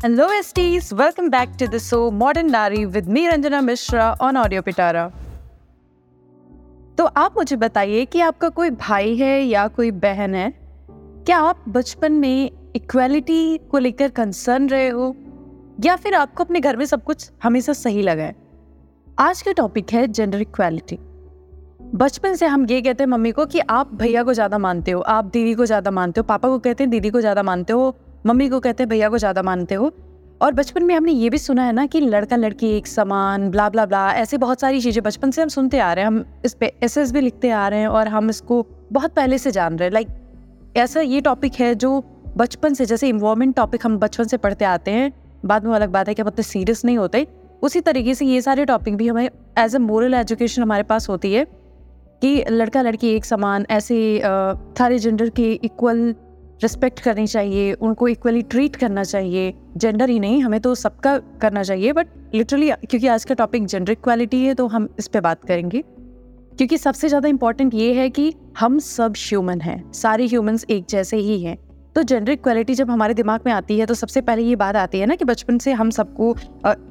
Hello, STs. Welcome back to the show Modern Nari with me, Ranjana Mishra, on Audio Pitara. तो आप मुझे बताइए कि आपका कोई भाई है या कोई बहन है क्या आप बचपन में इक्वालिटी को लेकर कंसर्न रहे हो या फिर आपको अपने घर में सब कुछ हमेशा सही लगा है आज का टॉपिक है जेंडर इक्वालिटी बचपन से हम ये कहते हैं मम्मी को कि आप भैया को ज़्यादा मानते हो आप दीदी को ज़्यादा मानते हो पापा को कहते हैं दीदी को ज़्यादा मानते हो मम्मी को कहते हैं, भैया को ज़्यादा मानते हो? और बचपन में हमने ये भी सुना है ना कि लड़का लड़की एक समान ब्ला ब्ला ब्ला ऐसे बहुत सारी चीज़ें बचपन से हम सुनते आ रहे हैं, हम इस पे एस भी लिखते आ रहे हैं और हम इसको बहुत पहले से जान रहे हैं। लाइक ऐसा ये टॉपिक है जो बचपन से, जैसे इन्वॉर्मेंट टॉपिक हम बचपन से पढ़ते आते हैं, बाद में अलग बात है कि मतलब सीरियस नहीं होते। उसी तरीके से ये सारे टॉपिक भी हमें एज अ मोरल एजुकेशन हमारे पास होती है कि लड़का लड़की एक समान, ऐसे सारे जेंडर के इक्वल रिस्पेक्ट करनी चाहिए, उनको इक्वली ट्रीट करना चाहिए। जेंडर ही नहीं, हमें तो सबका करना चाहिए बट लिटरली क्योंकि आज का टॉपिक जेंडर इक्वालिटी है तो हम इस पर बात करेंगे। क्योंकि सबसे ज़्यादा इंपॉर्टेंट ये है कि हम सब ह्यूमन हैं, सारे ह्यूमंस एक जैसे ही हैं। तो जेंडर इक्वालिटी जब हमारे दिमाग में आती है तो सबसे पहले ये बात आती है ना कि बचपन से हम सबको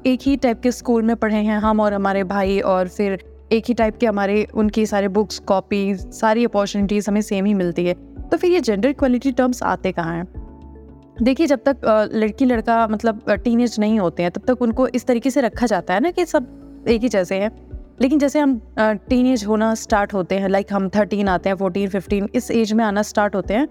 एक ही टाइप के स्कूल में पढ़े हैं, हम और हमारे भाई और फिर एक ही टाइप के हमारे, उनकी सारे बुक्स कॉपीज सारी अपॉर्चुनिटीज़ हमें सेम ही मिलती है। तो फिर ये जेंडर इक्वलिटी टर्म्स आते कहाँ हैं? देखिए, जब तक लड़की लड़का मतलब टीनेज नहीं होते हैं, तब तक उनको इस तरीके से रखा जाता है ना कि सब एक ही जैसे हैं। लेकिन जैसे हम टीनेज होना स्टार्ट होते हैं लाइक हम थर्टीन आते हैं फोर्टीन फिफ्टीन इस एज में आना स्टार्ट होते हैं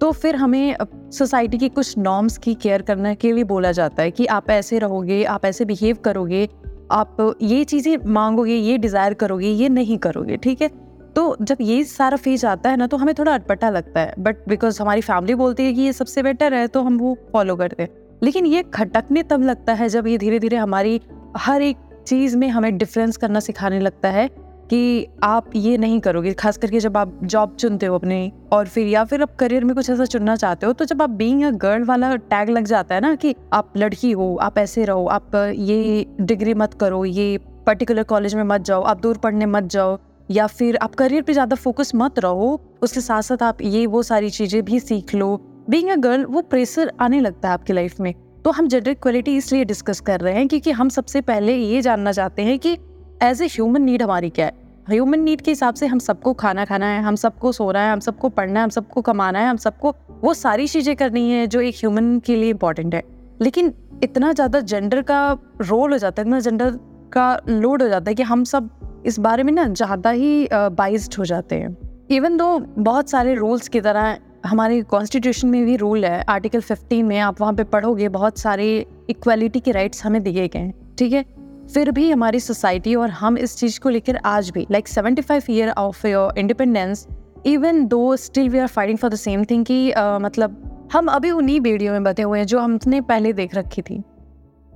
तो फिर हमें सोसाइटी की कुछ नॉर्म्स की केयर करने के लिए बोला जाता है कि आप ऐसे रहोगे, आप ऐसे बिहेव करोगे आप ये चीज़ें मांगोगे, ये डिज़ायर करोगे, ये नहीं करोगे, ठीक है? तो जब ये सारा फ़ेज़ आता है ना तो हमें थोड़ा अटपटा लगता है। बट बिकॉज़ हमारी फैमिली बोलती है कि ये सबसे बेटर है तो हम वो फॉलो करते हैं। लेकिन ये खटकने तब लगता है जब ये धीरे धीरे हमारी हर एक चीज़ में हमें डिफरेंस करना सिखाने लगता है। कि आप ये नहीं करोगे, खास करके जब आप जॉब चुनते हो अपने, और फिर या फिर आप करियर में कुछ ऐसा चुनना चाहते हो तो जब आप बीइंग अ गर्ल वाला टैग लग जाता है ना कि आप लड़की हो, आप ऐसे रहो, आप ये डिग्री मत करो, ये पर्टिकुलर कॉलेज में मत जाओ, आप दूर पढ़ने मत जाओ, या फिर आप करियर पे ज़्यादा फोकस मत रहो, उसके साथ साथ आप ये वो सारी चीज़ें भी सीख लो। बींग अ गर्ल वो प्रेशर आने लगता है आपकी लाइफ में। तो हम जेंडर इक्वलिटी इसलिए डिस्कस कर रहे हैं, क्योंकि हम सबसे पहले ये जानना चाहते हैं कि एज ए ह्यूमन नीड हमारी क्या है। ह्यूमन नीड के हिसाब से हम सबको खाना खाना है, हम सबको सोना है, हम सबको पढ़ना है, हम सबको कमाना है, हम सबको वो सारी चीज़ें करनी है जो एक ह्यूमन के लिए इम्पोर्टेंट है। लेकिन इतना ज़्यादा जेंडर का रोल हो जाता है, इतना जेंडर का लोड हो जाता है कि हम सब इस बारे में ना ज़्यादा ही बाइज्ड हो जाते हैं। इवन दो बहुत सारे रूल्स की तरह हमारे कॉन्स्टिट्यूशन में भी रूल है आर्टिकल 15 में आप वहाँ पे पढ़ोगे, बहुत सारे इक्वालिटी के राइट्स हमें दिए गए हैं, ठीक है? फिर भी हमारी सोसाइटी और हम इस चीज़ को लेकर आज भी like seventy five year of your independence even though still we are fighting for the same thing कि मतलब हम अभी उन्हीं बेड़ियों में बते हुए हैं जो हमने पहले देख रखी थी।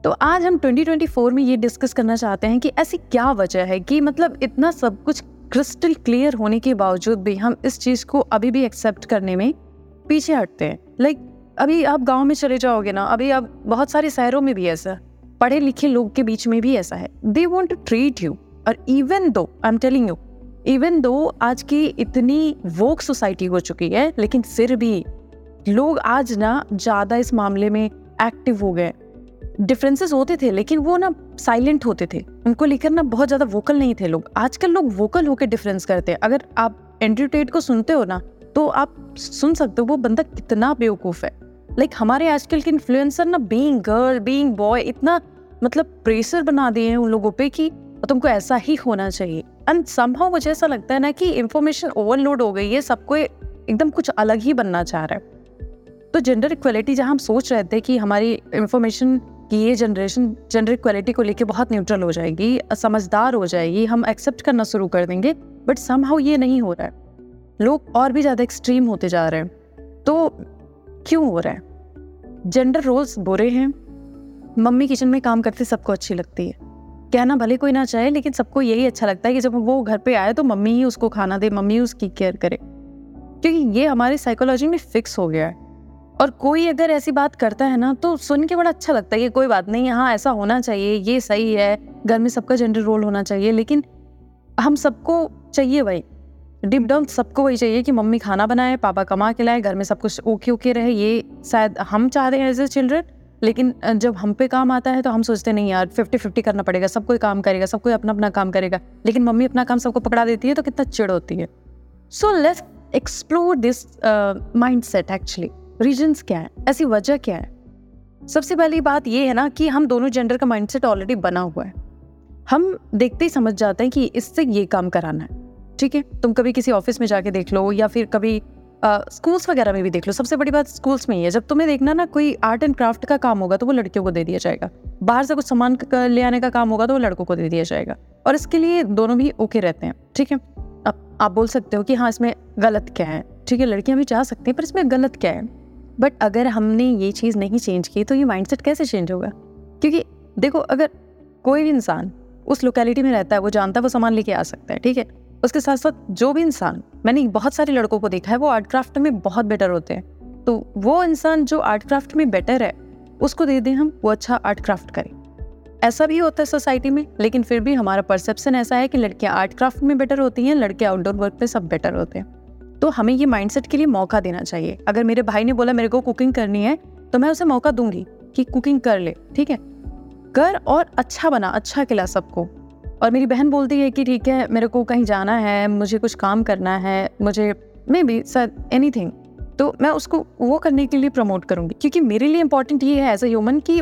तो आज हम 2024 में ये डिस्कस करना चाहते हैं कि ऐसी क्या वजह है कि मतलब इतना सब कुछ क्रिस्टल क्लियर होने के बावजूद भी हम इस चीज़ को अभी भी एक्सेप्ट करने में पीछे हटते हैं। लाइक like, अभी आप गाँव में चले जाओगे ना अभी आप बहुत सारे शहरों में भी ऐसा पढ़े लिखे लोग के बीच में भी ऐसा है। They want to treat you और even though I am telling you even though आज की इतनी वोक सोसाइटी हो चुकी है, लेकिन फिर भी लोग आज ना ज़्यादा इस मामले में एक्टिव हो गए। डिफरेंसेस होते थे, लेकिन वो ना साइलेंट होते थे। उनको लेकर ना बहुत ज़्यादा वोकल नहीं थे लोग। आजकल लोग वोकल होकर डिफरेंस करते हैं। अगर आप एंड्रयूटेट को सुनते हो ना तो आप सुन सकते हो, वो बंदा कितना बेवकूफ़ है। लाइक like, हमारे आजकल के इन्फ्लुएंसर ना बीइंग गर्ल बीइंग बॉय इतना मतलब प्रेशर बना दिए हैं उन लोगों पे कि तुमको ऐसा ही होना चाहिए। एंड समहाउ मुझे ऐसा लगता है ना कि इन्फॉर्मेशन ओवरलोड हो गई है सबको एकदम कुछ अलग ही बनना चाह रहा है। तो जेंडर इक्वलिटी जहाँ हम सोच रहे थे कि हमारी इंफॉर्मेशन कि ये जनरेशन जेंडर इक्वलिटी को लेके बहुत न्यूट्रल हो जाएगी समझदार हो जाएगी हम एक्सेप्ट करना शुरू कर देंगे बट समहाउ ये नहीं हो रहा है। लोग और भी ज़्यादा एक्सट्रीम होते जा रहे हैं। तो क्यों हो रहा है? जेंडर रोल्स बुरे हैं। मम्मी किचन में काम करते, सबको अच्छी लगती है। कहना भले कोई ना चाहे, लेकिन सबको यही अच्छा लगता है कि जब वो घर पे आए तो मम्मी ही उसको खाना दे, मम्मी उसकी केयर करे। क्योंकि ये हमारी साइकोलॉजी में फिक्स हो गया है। और कोई अगर ऐसी बात करता है ना तो सुन के बड़ा अच्छा लगता है कि कोई बात नहीं हाँ ऐसा होना चाहिए, ये सही है, घर में सबका जेंडर रोल होना चाहिए, लेकिन हम सबको चाहिए भाई। डिप डाउन सबको वही चाहिए कि मम्मी खाना बनाए, पापा कमा के लाए, घर में सब कुछ ओके ओके रहे। ये शायद हम चाह रहे हैं एज ए चिल्ड्रन लेकिन जब हम पे काम आता है तो हम सोचते नहीं यार फिफ्टी फिफ्टी करना पड़ेगा, सब कोई काम करेगा, सब कोई अपना अपना काम करेगा। लेकिन मम्मी अपना काम सबको पकड़ा देती है तो कितना चिड़ होती है। So let's explore this mindset actually reasons क्या है? ऐसी वजह क्या है? सबसे पहली बात ये है ना कि हम दोनों जेंडर का माइंडसेट ऑलरेडी बना हुआ है। हम देखते ही समझ जाते हैं कि इससे ये काम कराना है। ठीक है? तुम कभी किसी ऑफ़िस में जाके देख लो या फिर कभी स्कूल्स वगैरह में भी देख लो। सबसे बड़ी बात स्कूल्स में ही है। जब तुम्हें देखना ना कोई आर्ट एंड क्राफ्ट का काम होगा तो वो लड़कियों को दे दिया जाएगा। बाहर से कुछ सामान ले आने का काम होगा तो वो लड़कों को दे दिया जाएगा। और इसके लिए दोनों भी ओके रहते हैं, ठीक है? अब आप बोल सकते हो कि हाँ इसमें गलत क्या है? ठीक है, लड़कियाँ भी चाह सकती हैं, पर इसमें गलत क्या है? बट अगर हमने ये चीज़ नहीं चेंज की तो ये माइंडसेट कैसे चेंज होगा? क्योंकि देखो, अगर कोई भी इंसान उस लोकेलिटी में रहता है, वो जानता है, वो सामान लेके आ सकता है, ठीक है? उसके साथ साथ जो भी इंसान, मैंने बहुत सारे लड़कों को देखा है, वो आर्ट क्राफ्ट में बहुत बेटर होते हैं। तो वो इंसान जो आर्ट क्राफ्ट में बेटर है, उसको दे दें हम, वो अच्छा आर्ट क्राफ्ट करें। ऐसा भी होता है सोसाइटी में, लेकिन फिर भी हमारा परसेप्शन ऐसा है कि लड़कियाँ आर्ट क्राफ्ट में बेटर होती हैं लड़के आउटडोर वर्क में सब बेटर होते हैं। तो हमें ये माइंडसेट के लिए मौका देना चाहिए। अगर मेरे भाई ने बोला, मेरे को कुकिंग करनी है तो मैं उसे मौका दूँगी कि कुकिंग कर ले, ठीक है? कर और अच्छा बना अच्छा खिला सबको। और मेरी बहन बोलती है कि ठीक है, मेरे को कहीं जाना है, मुझे कुछ काम करना है, मुझे maybe sir anything तो मैं उसको वो करने के लिए प्रमोट करूँगी। क्योंकि मेरे लिए इंपॉर्टेंट ये है एज अ ह्यूमन कि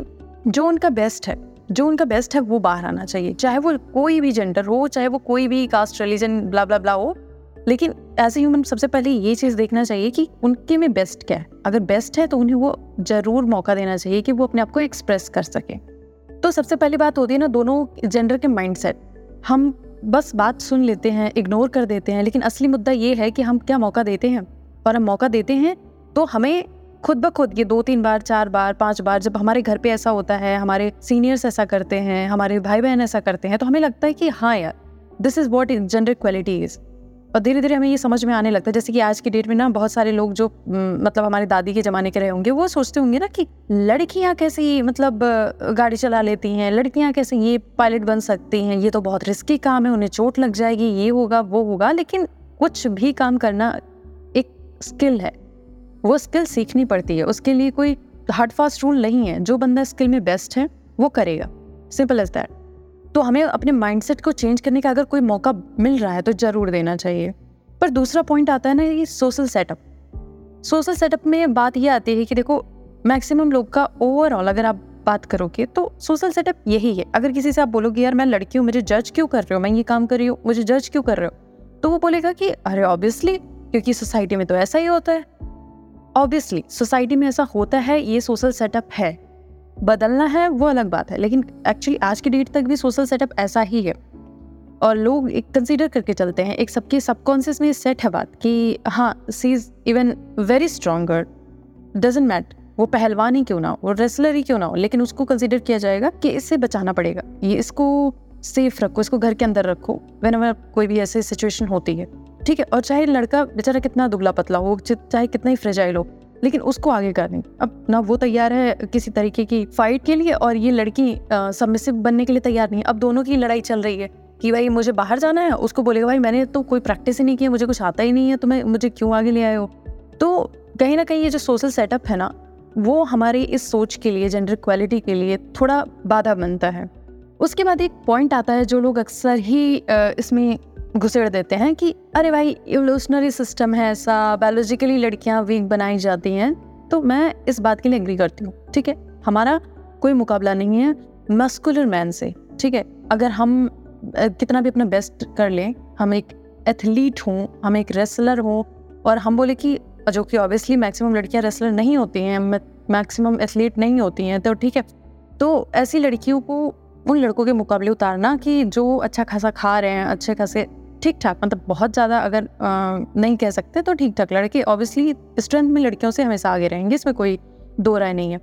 जो उनका बेस्ट है, जो उनका बेस्ट है वो बाहर आना चाहिए। चाहे वो कोई भी जेंडर हो, चाहे वो कोई भी caste religion blah blah blah हो, लेकिन एज ए ह्यूमन सबसे पहले ये चीज़ देखना चाहिए कि उनके में बेस्ट क्या है। अगर बेस्ट है तो उन्हें वो ज़रूर मौका देना चाहिए कि वो अपने आप को एक्सप्रेस कर सके। तो सबसे पहली बात होती है ना, दोनों जेंडर के माइंडसेट हम बस बात सुन लेते हैं इग्नोर कर देते हैं, लेकिन असली मुद्दा ये है कि हम क्या मौका देते हैं। और हम मौका देते हैं तो हमें खुद ब खुद ये दो तीन बार, चार बार, पाँच बार, जब हमारे घर पे ऐसा होता है, हमारे सीनियर्स ऐसा करते हैं, हमारे भाई बहन ऐसा करते हैं तो हमें लगता है कि हाँ यार this is what gender quality is और धीरे धीरे हमें ये समझ में आने लगता है। जैसे कि आज की डेट में ना बहुत सारे लोग जो मतलब हमारे दादी के ज़माने के रहे होंगे, वो सोचते होंगे ना कि लड़कियाँ कैसे मतलब गाड़ी चला लेती हैं, लड़कियाँ कैसे ये पायलट बन सकती हैं, ये तो बहुत रिस्की काम है, उन्हें चोट लग जाएगी, ये होगा, वो होगा, लेकिन कुछ भी काम करना एक स्किल है। वो स्किल सीखनी पड़ती है, उसके लिए कोई हार्ड फास्ट रूल नहीं है। जो बंदा स्किल में बेस्ट है, वो करेगा। Simple as that. तो हमें अपने माइंडसेट को चेंज करने का अगर कोई मौका मिल रहा है तो ज़रूर देना चाहिए। पर दूसरा पॉइंट आता है ना ये सोशल सेटअप सोशल सेटअप में बात ये आती है कि देखो मैक्सिमम लोग का ओवरऑल अगर आप बात करोगे तो सोशल सेटअप यही है। अगर किसी से आप बोलोगे, यार, मैं लड़की हूँ, मुझे जज क्यों कर रहे हो? मैं ये काम कर रही हूँ, मुझे जज क्यों कर रहे हो? तो वो बोलेगा कि, अरे ऑब्वियसली क्योंकि सोसाइटी में तो ऐसा ही होता है। ऑब्वियसली सोसाइटी में ऐसा होता है, ये सोशल सेटअप है। बदलना है, वो अलग बात है। लेकिन एक्चुअली आज की डेट तक भी सोशल सेटअप ऐसा ही है। और लोग एक कंसिडर करके चलते हैं, एक सबके सबकॉन्शियस में सेट है बात कि हाँ she is even very stronger doesn't matter वो पहलवान ही क्यों ना हो, वो रेसलर ही क्यों ना हो, लेकिन उसको कंसिडर किया जाएगा कि इससे बचाना पड़ेगा। ये इसको सेफ़ रखो, इसको घर के अंदर रखो वेन अवर कोई भी ऐसी सिचुएशन होती है। ठीक है, और चाहे लड़का बेचारा कितना दुबला पतला हो, चाहे कितना ही फ्रेजाइल हो लेकिन उसको आगे करनी अब ना वो तैयार है किसी तरीके की फाइट के लिए और ये लड़की सबमिसिव बनने के लिए तैयार नहीं है। अब दोनों की लड़ाई चल रही है कि भाई मुझे बाहर जाना है, उसको बोलेगा, भाई मैंने तो कोई प्रैक्टिस ही नहीं की मुझे कुछ आता ही नहीं है तो मैं, मुझे क्यों आगे ले आए हो? तो कहीं ना कहीं ये जो सोशल सेटअप है ना, वो हमारी इस सोच के लिए जेंडर क्वालिटी के लिए थोड़ा बाधा बनता है। उसके बाद एक पॉइंट आता है जो लोग अक्सर ही इसमें घुसेड़ देते हैं कि, अरे भाई इवोल्यूशनरी सिस्टम है ऐसा बायोलॉजिकली लड़कियाँ वीक बनाई जाती हैं। तो मैं इस बात के लिए एग्री करती हूँ, ठीक है? हमारा कोई मुकाबला नहीं है मस्कुलर मैन से, ठीक है? अगर हम कितना भी अपना बेस्ट कर लें, हम एक एथलीट हों, हम एक रेसलर हों, और हम बोले कि, जो कि ऑब्वियसली मैक्सिमम लड़कियाँ रेसलर नहीं होती हैं मैक्सिमम एथलीट नहीं होती हैं तो ठीक है? तो ऐसी लड़कियों को, उन लड़कों के मुकाबले उतारना कि जो अच्छा खासा खा रहे हैं, अच्छे खासे ठीक ठाक मतलब बहुत ज़्यादा अगर आ, नहीं कह सकते तो ठीक ठाक लड़के ऑब्वियसली स्ट्रेंथ में लड़कियों से हमेशा आगे रहेंगे इसमें कोई दो राय नहीं है।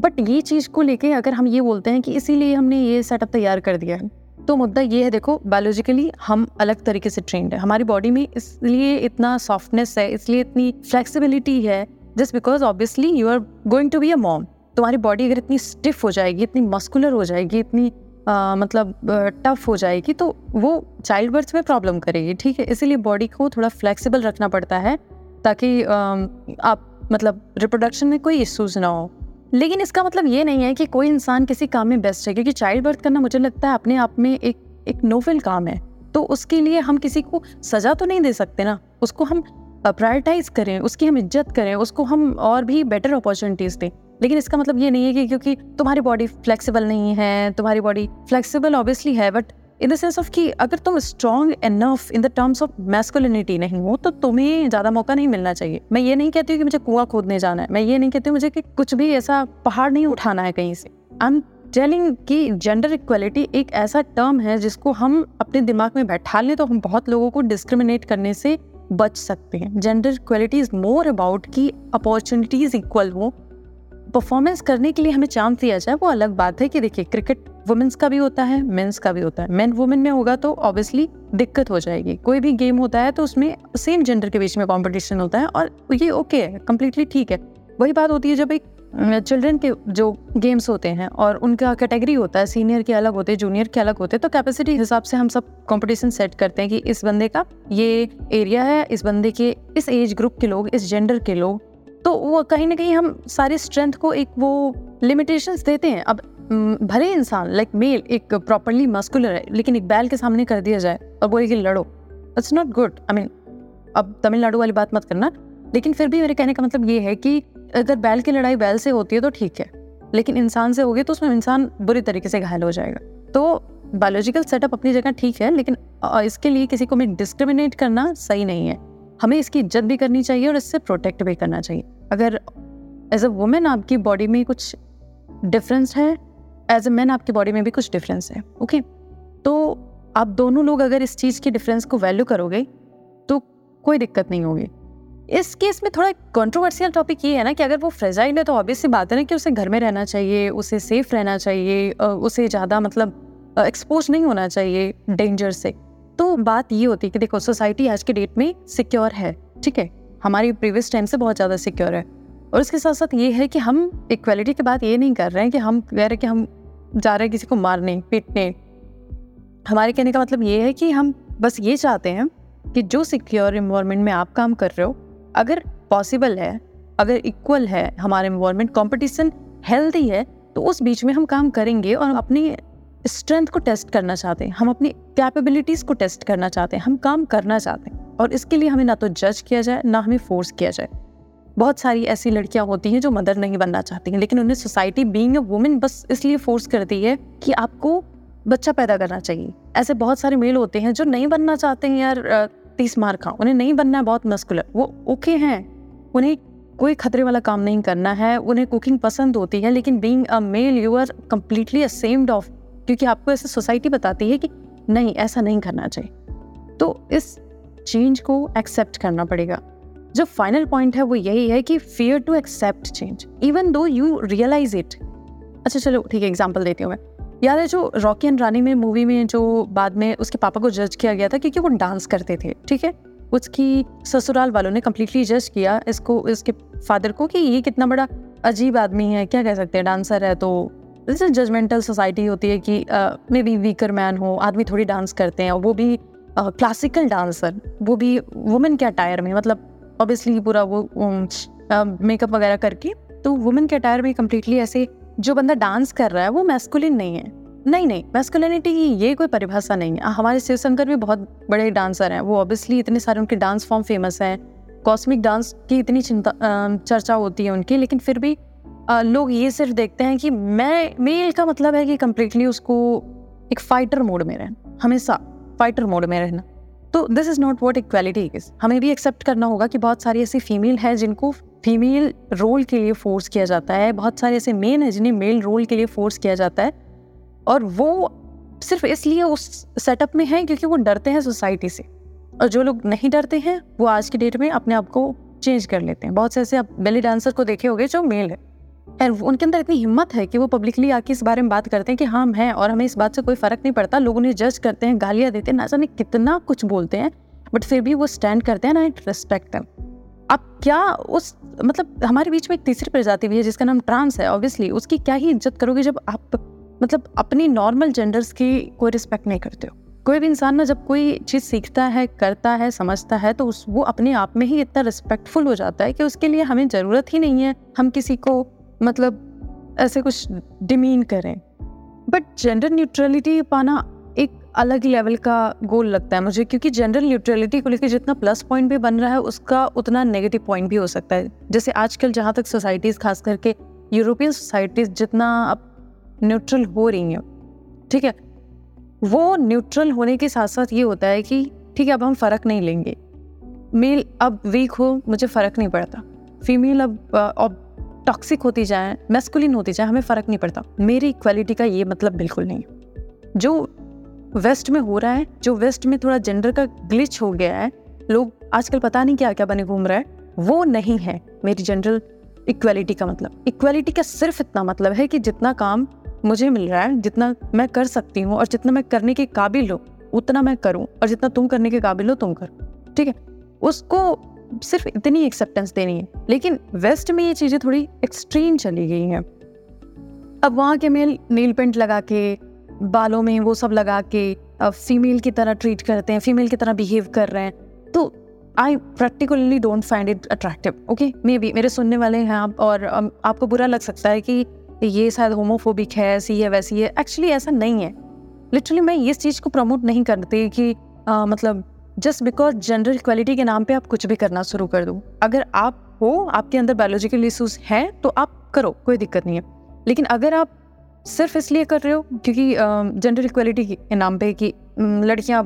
बट ये चीज़ को लेके अगर हम ये बोलते हैं कि इसीलिए हमने ये सेटअप तैयार कर दिया है तो मुद्दा ये है देखो बायोलॉजिकली हम अलग तरीके से ट्रेंड है। हमारी बॉडी में इसलिए इतना सॉफ्टनेस है इसलिए इतनी फ्लेक्सिबिलिटी है just because obviously you are going to be a mom तुम्हारी बॉडी अगर इतनी स्टिफ हो जाएगी इतनी मस्कुलर हो जाएगी इतनी आ, मतलब टफ हो जाएगी तो वो चाइल्ड बर्थ में प्रॉब्लम करेगी ठीक है? इसीलिए बॉडी को थोड़ा फ्लेक्सिबल रखना पड़ता है ताकि आ, आप मतलब रिप्रोडक्शन में कोई इश्यूज़ ना हो। लेकिन इसका मतलब ये नहीं है कि कोई इंसान किसी काम में बेस्ट है क्योंकि चाइल्ड बर्थ करना मुझे लगता है अपने आप में एक एक नोवेल काम है। तो उसके लिए हम किसी को सजा तो नहीं दे सकते ना? उसको हम प्रायोरिटाइज करें उसकी हम इज़्ज़त करें उसको हम और भी बेटर अपॉर्चुनिटीज़ दें। लेकिन इसका मतलब ये नहीं है कि क्योंकि तुम्हारी बॉडी फ्लेक्सिबल नहीं है, तुम्हारी बॉडी फ्लेक्सिबल ऑब्वियसली है but in the sense of कि अगर तुम strong enough in the terms of masculinity नहीं हो तो तुम्हें ज़्यादा मौका नहीं मिलना चाहिए। मैं ये नहीं कहती हूँ कि मुझे कुआँ खोदने जाना है। मैं ये नहीं कहती हूँ मुझे कि कुछ भी ऐसा पहाड़ नहीं उठाना है कहीं से। आई एम टेलिंग कि जेंडर इक्वलिटी एक ऐसा टर्म है जिसको हम अपने दिमाग में बैठा लें तो हम बहुत लोगों को डिस्क्रिमिनेट करने से बच सकते हैं। Gender equality is more about कि अपॉर्चुनिटीज़ इक्वल हो। परफॉर्मेंस करने के लिए हमें चांस दिया जाए, वो अलग बात है कि देखिए क्रिकेट वुमेंस का भी होता है मेंस का भी होता है। मेन वुमेन में होगा तो ऑब्वियसली दिक्कत हो जाएगी। कोई भी गेम होता है तो उसमें सेम जेंडर के बीच में कॉम्पिटिशन होता है और ये ओके है कम्प्लीटली ठीक है। वही बात होती है जब एक चिल्ड्रन के जो गेम्स होते हैं और उनका कैटेगरी होता है सीनियर के अलग होते हैं जूनियर के अलग होते हैं तो कैपेसिटी हिसाब से हम सब कंपटीशन सेट करते हैं कि इस बंदे का ये एरिया है, इस बंदे के, इस एज ग्रुप के लोग, इस जेंडर के लोग तो वो कहीं ना कहीं हम सारी स्ट्रेंथ को एक वो लिमिटेशंस देते हैं। अब भले इंसान लाइक मेल एक प्रॉपरली मस्कुलर है, लेकिन एक बैल के सामने कर दिया जाए और बोले कि लड़ो it's not good I mean अब तमिलनाडु वाली बात मत करना, लेकिन फिर भी मेरे कहने का मतलब ये है कि अगर बैल की लड़ाई बैल से होती है तो ठीक है, लेकिन इंसान से होगी तो उसमें इंसान बुरी तरीके से घायल हो जाएगा। तो बायोलॉजिकल सेटअप अपनी जगह ठीक है, लेकिन इसके लिए किसी को मैं डिस्क्रिमिनेट करना सही नहीं है। हमें इसकी इज़्ज़त भी करनी चाहिए और इससे प्रोटेक्ट भी करना चाहिए। अगर एज अ वुमेन आपकी बॉडी में कुछ डिफरेंस है एज अ मैन आपकी बॉडी में भी कुछ डिफरेंस है ओके तो आप दोनों लोग अगर इस चीज़ की डिफरेंस को वैल्यू करोगे तो कोई दिक्कत नहीं होगी। इस केस में थोड़ा कंट्रोवर्शियल टॉपिक ये है ना कि अगर वो फ्रेजाइल है तो ऑब्वियस सी बात है ना कि उसे घर में रहना चाहिए, उसे सेफ़ रहना चाहिए उसे ज़्यादा मतलब एक्सपोज नहीं होना चाहिए डेंजर से। तो बात ये होती है कि देखो सोसाइटी आज के डेट में सिक्योर है, ठीक है? हमारी प्रीवियस टाइम से बहुत ज़्यादा सिक्योर है। और इसके साथ साथ ये है कि हम इक्वलिटी की बात ये नहीं कर रहे हैं कि हम कह रहे कि हम जा रहे हैं किसी को मारने, पीटने। हमारे कहने का मतलब ये है कि हम बस ये चाहते हैं कि जो सिक्योर इन्वायरमेंट में आप काम कर रहे हो, अगर पॉसिबल है, अगर इक्वल है, हमारे इन्वायरमेंट कॉम्पिटिशन हेल्दी है तो उस बीच में हम काम करेंगे और अपनी स्ट्रेंथ को टेस्ट करना चाहते हैं। हम अपनी कैपेबिलिटीज़ को टेस्ट करना चाहते हैं। हम काम करना चाहते हैं। और इसके लिए हमें ना तो जज किया जाए, ना हमें फोर्स किया जाए। बहुत सारी ऐसी लड़कियाँ होती हैं जो मदर नहीं बनना चाहती हैं, लेकिन उन्हें सोसाइटी बीइंग अ वुमेन बस इसलिए फोर्स करती है कि आपको बच्चा पैदा करना चाहिए। ऐसे बहुत सारे मेल होते हैं जो नहीं बनना चाहते हैं यार तीस मार खा उन्हें नहीं बनना है बहुत मस्कुलर वो ओके हैं। उन्हें कोई खतरे वाला काम नहीं करना है। उन्हें कुकिंग पसंद होती है, लेकिन being a male you are completely assumed of क्योंकि आपको ऐसे सोसाइटी बताती है कि नहीं, ऐसा नहीं करना चाहिए। तो इस चेंज को एक्सेप्ट करना पड़ेगा। जो फाइनल पॉइंट है, वो यही है कि fair to accept change even though you realise it अच्छा चलो, ठीक है एग्ज़ाम्पल देती हूँ मैं। याद है जो रॉकी एंड रानी में मूवी में जो बाद में उसके पापा को जज किया गया था, क्योंकि वो डांस करते थे, ठीक है? उसकी ससुराल वालों ने कम्प्लीटली जज किया इसको, इसके फादर को कि ये कितना बड़ा अजीब आदमी है, क्या कह सकते हैं डांसर है तो। जजमेंटल सोसाइटी होती है कि मे बी वीकर मैन हो, आदमी थोड़ी डांस करते हैं, और वो भी क्लासिकल डांसर वो भी वुमेन के अटायर में मतलब ऑब्वियसली पूरा वो मेकअप वगैरह करके तो वुमेन के अटायर में कम्प्लीटली ऐसे जो बंदा डांस कर रहा है, वो मैस्कुलिन नहीं है। नहीं नहीं मैस्कुलिनिटी की ये कोई परिभाषा नहीं है। हमारे शिव शंकर भी बहुत बड़े डांसर हैं, वो ऑब्वियसली इतने सारे उनके डांस फॉर्म फ़ेमस हैं। कॉस्मिक डांस की इतनी चिंता चर्चा होती है उनकी, लेकिन फिर भी लोग ये सिर्फ़ देखते हैं कि मैं, मेल का मतलब है कि कम्प्लीटली उसको एक फाइटर मोड में रहें, हमेशा। फाइटर मोड में रहना। तो this is not what equality is हमें भी एक्सेप्ट करना होगा कि बहुत सारी ऐसी फीमेल है जिनको फीमेल रोल के लिए फोर्स किया जाता है। बहुत सारे ऐसे मेन है जिन्हें मेल रोल के लिए फोर्स किया जाता है। और वो सिर्फ़ इसलिए उस सेटअप में है क्योंकि वो डरते हैं सोसाइटी से। और जो लोग नहीं डरते हैं, वो आज की डेट में अपने आप को चेंज कर लेते हैं। बहुत से ऐसे आप बेली डांसर को देखे होंगे जो मेल है। और उनके अंदर इतनी हिम्मत है कि वो पब्लिकली आके इस बारे में बात करते हैं कि हाँ हम हैं और हमें इस बात से कोई फ़र्क नहीं पड़ता। लोग उन्हें जज करते हैं, गालियाँ देते हैं, ना जाने कितना कुछ बोलते हैं बट फिर भी वो स्टैंड करते हैं ना इट रिस्पेक्ट दैम अब क्या उस मतलब हमारे बीच में एक तीसरी प्रजाति भी है जिसका नाम ट्रांस है ऑब्वियसली उसकी क्या ही इज़्ज़त करोगे जब आप मतलब अपनी नॉर्मल जेंडर्स की कोई रिस्पेक्ट नहीं करते हो? कोई भी इंसान ना जब कोई चीज़ सीखता है, करता है, समझता है तो उस, वो अपने आप में ही इतना रिस्पेक्टफुल हो जाता है कि उसके लिए हमें ज़रूरत ही नहीं है। हम किसी को मतलब ऐसे कुछ डिमीन करें। बट जेंडर न्यूट्रलिटी पाना एक अलग लेवल का गोल लगता है मुझे, क्योंकि जेंडर न्यूट्रलिटी को लेकर जितना प्लस पॉइंट भी बन रहा है, उसका उतना नेगेटिव पॉइंट भी हो सकता है। जैसे आजकल जहाँ तक सोसाइटीज़ खास करके यूरोपियन सोसाइटीज़ जितना अब न्यूट्रल हो रही हैं, ठीक है? वो न्यूट्रल होने के साथ साथ ये होता है कि, ठीक है, अब हम फ़र्क नहीं लेंगे। मेल अब वीक हो, मुझे फ़र्क नहीं पड़ता। फीमेल अब टॉक्सिक होती जाए मेस्कुलिन होती जाए, हमें फ़र्क नहीं पड़ता। मेरी इक्वालिटी का ये मतलब बिल्कुल नहीं। जो वेस्ट में हो रहा है, जो वेस्ट में थोड़ा जेंडर का ग्लिच हो गया है, लोग आजकल पता नहीं क्या क्या बने घूम रहा है, वो नहीं है मेरी जनरल इक्वालिटी का मतलब। इक्वालिटी का सिर्फ़ इतना मतलब है कि जितना काम मुझे मिल रहा है, जितना मैं कर सकती हूँ और जितना मैं करने के काबिल हूँ, उतना मैं करूँ और जितना तुम करने के काबिल हो, तुम करो। ठीक है? उसको सिर्फ़ इतनी एक्सेप्टेंस देनी है। लेकिन वेस्ट में ये चीज़ें थोड़ी एक्सट्रीम चली गई हैं। अब वहाँ के मेल नील पेंट लगा के बालों में वो सब लगा के अब फीमेल की तरह ट्रीट करते हैं फीमेल की तरह बिहेव कर रहे हैं। तो I practically don't find it attractive okay maybe मेरे सुनने वाले हैं आप और आपको बुरा लग सकता है कि ये शायद होमोफोबिक है ऐसी है वैसी है। एक्चुअली ऐसा नहीं है। लिटरली मैं इस चीज़ को प्रमोट नहीं करती कि आ, मतलब जस्ट बिकॉज़ जेंडर इक्वालिटी के नाम पे आप कुछ भी करना शुरू कर दो। अगर आप हो, आपके अंदर बायोलॉजिकल इशूज हैं तो आप करो, कोई दिक्कत नहीं है। लेकिन अगर आप सिर्फ़ इसलिए कर रहे हो क्योंकि जेंडर इक्वालिटी के नाम पे कि लड़कियाँ,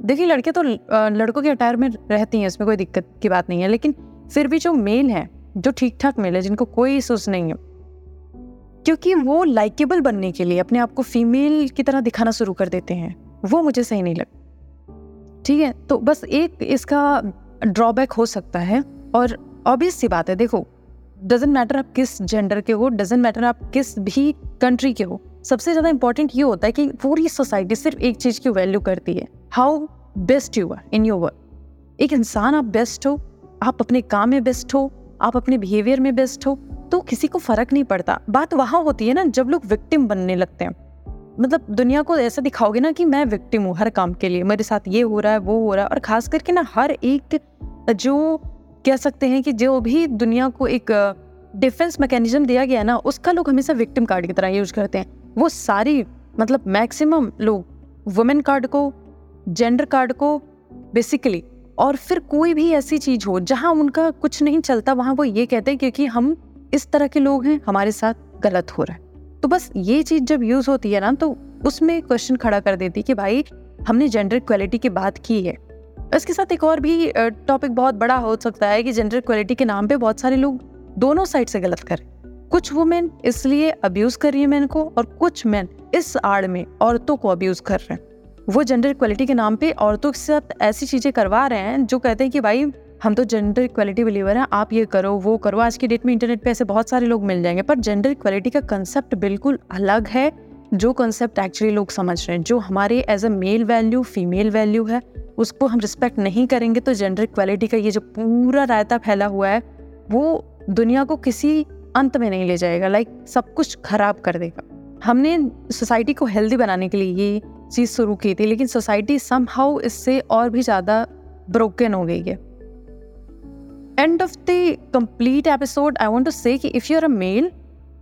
देखिए लड़के तो लड़कों के अटायर में रहती हैं, इसमें कोई दिक्कत की बात नहीं है। लेकिन फिर भी जो मेल है, जो ठीक ठाक मेल है, जिनको कोई इशूज नहीं है, क्योंकि वो लाइकेबल बनने के लिए अपने आप को फीमेल की तरह दिखाना शुरू कर देते हैं। वो मुझे सही नहीं लगता। ठीक है? तो बस एक इसका ड्रॉबैक हो सकता है और ऑब्वियस सी बात है, देखो डजेंट मैटर आप किस जेंडर के हो डजेंट मैटर आप किस भी कंट्री के हो, सबसे ज़्यादा इंपॉर्टेंट ये होता है कि पूरी सोसाइटी सिर्फ़ एक चीज़ की वैल्यू करती है how best you are in your work एक इंसान आप बेस्ट हो, आप अपने काम में बेस्ट हो, आप अपने बिहेवियर में बेस्ट हो तो किसी को फ़र्क नहीं पड़ता। बात वहाँ होती है ना, जब लोग विक्टिम बनने लगते हैं। मतलब दुनिया को ऐसा दिखाओगे ना कि मैं विक्टिम हूँ हर काम के लिए। मेरे साथ ये हो रहा है, वो हो रहा है। और खास करके ना हर एक जो कह सकते हैं कि जो भी दुनिया को एक डिफेंस मैकेनिज्म दिया गया ना, उसका लोग हमेशा विक्टिम कार्ड की तरह यूज़ करते हैं। वो सारी मतलब मैक्सिमम लोग वुमेन कार्ड को जेंडर कार्ड को बेसिकली और फिर कोई भी ऐसी चीज़ हो, जहाँ उनका कुछ नहीं चलता, वहाँ वो ये कहते हैं क्योंकि हम इस तरह के लोग हैं, हमारे साथ गलत हो रहा है। तो बस ये चीज़ जब यूज़ होती है ना तो उसमें क्वेश्चन खड़ा कर देती कि भाई, हमने जेंडर इक्वालिटी की बात की है। इसके साथ एक और भी टॉपिक बहुत बड़ा हो सकता है कि जेंडर इक्वालिटी के नाम पे बहुत सारे लोग दोनों साइड से गलत करें। कुछ वुमेन इसलिए अब्यूज कर रही है मैन को और कुछ मैन इस आड़ में औरतों को अब्यूज कर रहे हैं। वो जेंडर इक्वालिटी के नाम पे औरतों के साथ ऐसी चीज़ें करवा रहे हैं जो कहते हैं कि भाई हम तो जेंडर इक्वालिटी बिलीवर हैं, आप ये करो, वो करो। आज की डेट में इंटरनेट पे ऐसे बहुत सारे लोग मिल जाएँगे, पर जेंडर इक्वालिटी का कंसेप्ट बिल्कुल अलग है, जो कंसेप्ट एक्चुअली लोग समझ रहे हैं। जो हमारे as a male value female value है, उसको हम रिस्पेक्ट नहीं करेंगे तो जेंडर इक्वालिटी का ये जो पूरा रायता फैला हुआ है, वो दुनिया को किसी अंत में नहीं ले जाएगा लाइक सब कुछ खराब कर देगा। हमने सोसाइटी को हेल्दी बनाने के लिए ये चीज़ शुरू की थी, लेकिन सोसाइटी सम हाउ इससे और भी ज़्यादा ब्रोकन हो गई है। End of the complete episode I want to say कि if you are a male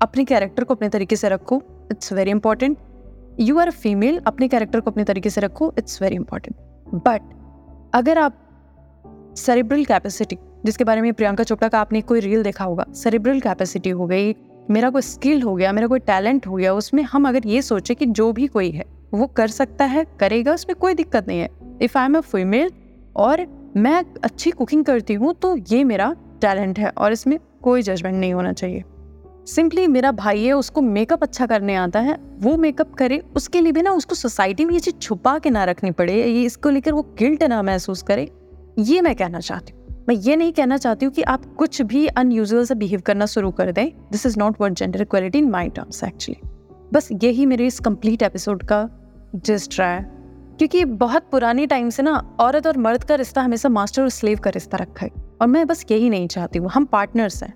अपने कैरेक्टर को अपने तरीके से रखो it's very important you are a female अपने कैरेक्टर को अपने तरीके से रखो इट्स वेरी इंपॉर्टेंट बट अगर आप सेरिब्रल कैपेसिटी जिसके बारे में प्रियंका चोपड़ा का आपने कोई रील देखा होगा सेरिब्रल कैपेसिटी हो गई, मेरा कोई स्किल हो गया, मेरा कोई टैलेंट हो गया, उसमें हम अगर ये सोचें कि जो भी कोई है, वो कर सकता है, करेगा, उसमें कोई दिक्कत नहीं है. If I am a female और मैं अच्छी कुकिंग करती हूँ तो ये मेरा टैलेंट है और इसमें कोई जजमेंट नहीं होना चाहिए। सिंपली मेरा भाई है, उसको मेकअप अच्छा करने आता है, वो मेकअप करे, उसके लिए भी ना उसको सोसाइटी में ये चीज़ छुपा के ना रखनी पड़े, ये इसको लेकर वो गिल्ट ना महसूस करे, ये मैं कहना चाहती हूँ। मैं ये नहीं कहना चाहती हूँ कि आप कुछ भी अनयूजल से बिहेव करना शुरू कर दें। This is not what gender equality in my terms actually बस यही मेरे इस कंप्लीट एपिसोड का जिस्ट रहा है। क्योंकि बहुत पुरानी टाइम से ना औरत और मर्द का रिश्ता हमेशा मास्टर और स्लेव का रिश्ता रखा है। और मैं बस यही नहीं चाहती हूँ, हम पार्टनर्स हैं।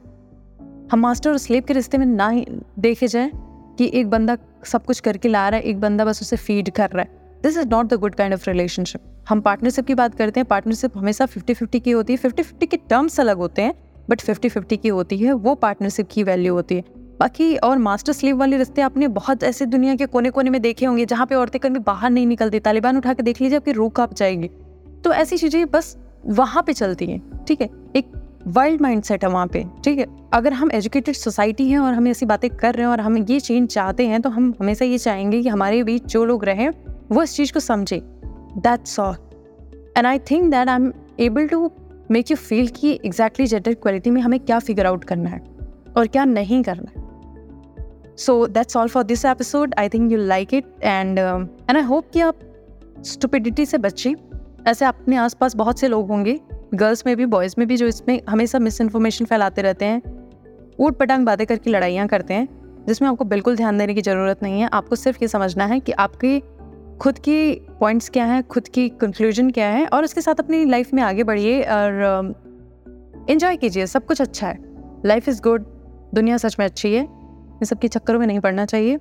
हम मास्टर और स्लेव के रिश्ते में ना ही देखे जाए कि एक बंदा सब कुछ करके ला रहा है, एक बंदा बस उसे फ़ीड कर रहा है। This is not the good kind of relationship हम पार्टनरशिप की बात करते हैं पार्टनरशिप हमेशा फिफ्टी फिफ्टी की होती है। फिफ्टी फिफ्टी के टर्म्स अलग होते हैं बट फिफ्टी फिफ्टी की होती है, वो पार्टनरशिप की वैल्यू होती है। बाकी और मास्टर स्लीव वाले रिश्ते आपने बहुत ऐसे दुनिया के कोने कोने में देखे होंगे जहाँ पे औरतें कभी बाहर नहीं निकलती तालिबान उठा के देख लीजिए, आपकी रूह काप जाएगी। तो ऐसी चीज़ें बस वहाँ पे चलती हैं, ठीक है? एक वर्ल्ड माइंड सेट है वहाँ पे, ठीक है? अगर हम एजुकेटेड सोसाइटी हैं और हम ऐसी बातें कर रहे हैं और हम ये चेंज चाहते हैं तो हम हमेशा ये चाहेंगे कि हमारे बीच जो लोग रहें, वो इस चीज़ को समझे। That's all and I think that I am able to make you feel कि एग्जैक्टली जेंडर इक्वलिटी में हमें क्या फिगर आउट करना है और क्या नहीं करना है। So that's all for this episode I think you like it and and I hope कि आप स्टुपिडिटी से बचें ऐसे अपने आसपास बहुत से लोग होंगे। गर्ल्स में भी बॉयज़ में भी जो इसमें हमेशा मिस इन्फॉर्मेशन फैलाते रहते हैं। ऊट पटांग बातें करके लड़ाइयाँ करते हैं, जिसमें आपको बिल्कुल ध्यान देने की ज़रूरत नहीं है। आपको सिर्फ़ ये समझना है कि आपकी खुद की पॉइंट्स क्या हैं, खुद की कंक्लूजन क्या है, और उसके साथ अपनी लाइफ में आगे बढ़िए और इन्जॉय कीजिए। सब कुछ अच्छा है। लाइफ इज़ गुड दुनिया सच में अच्छी है। इन सबके चक्करों में नहीं पड़ना चाहिए।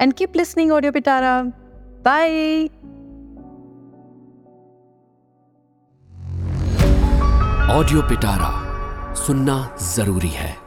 And keep listening audio Pitara by audio Pitara सुनना ज़रूरी है।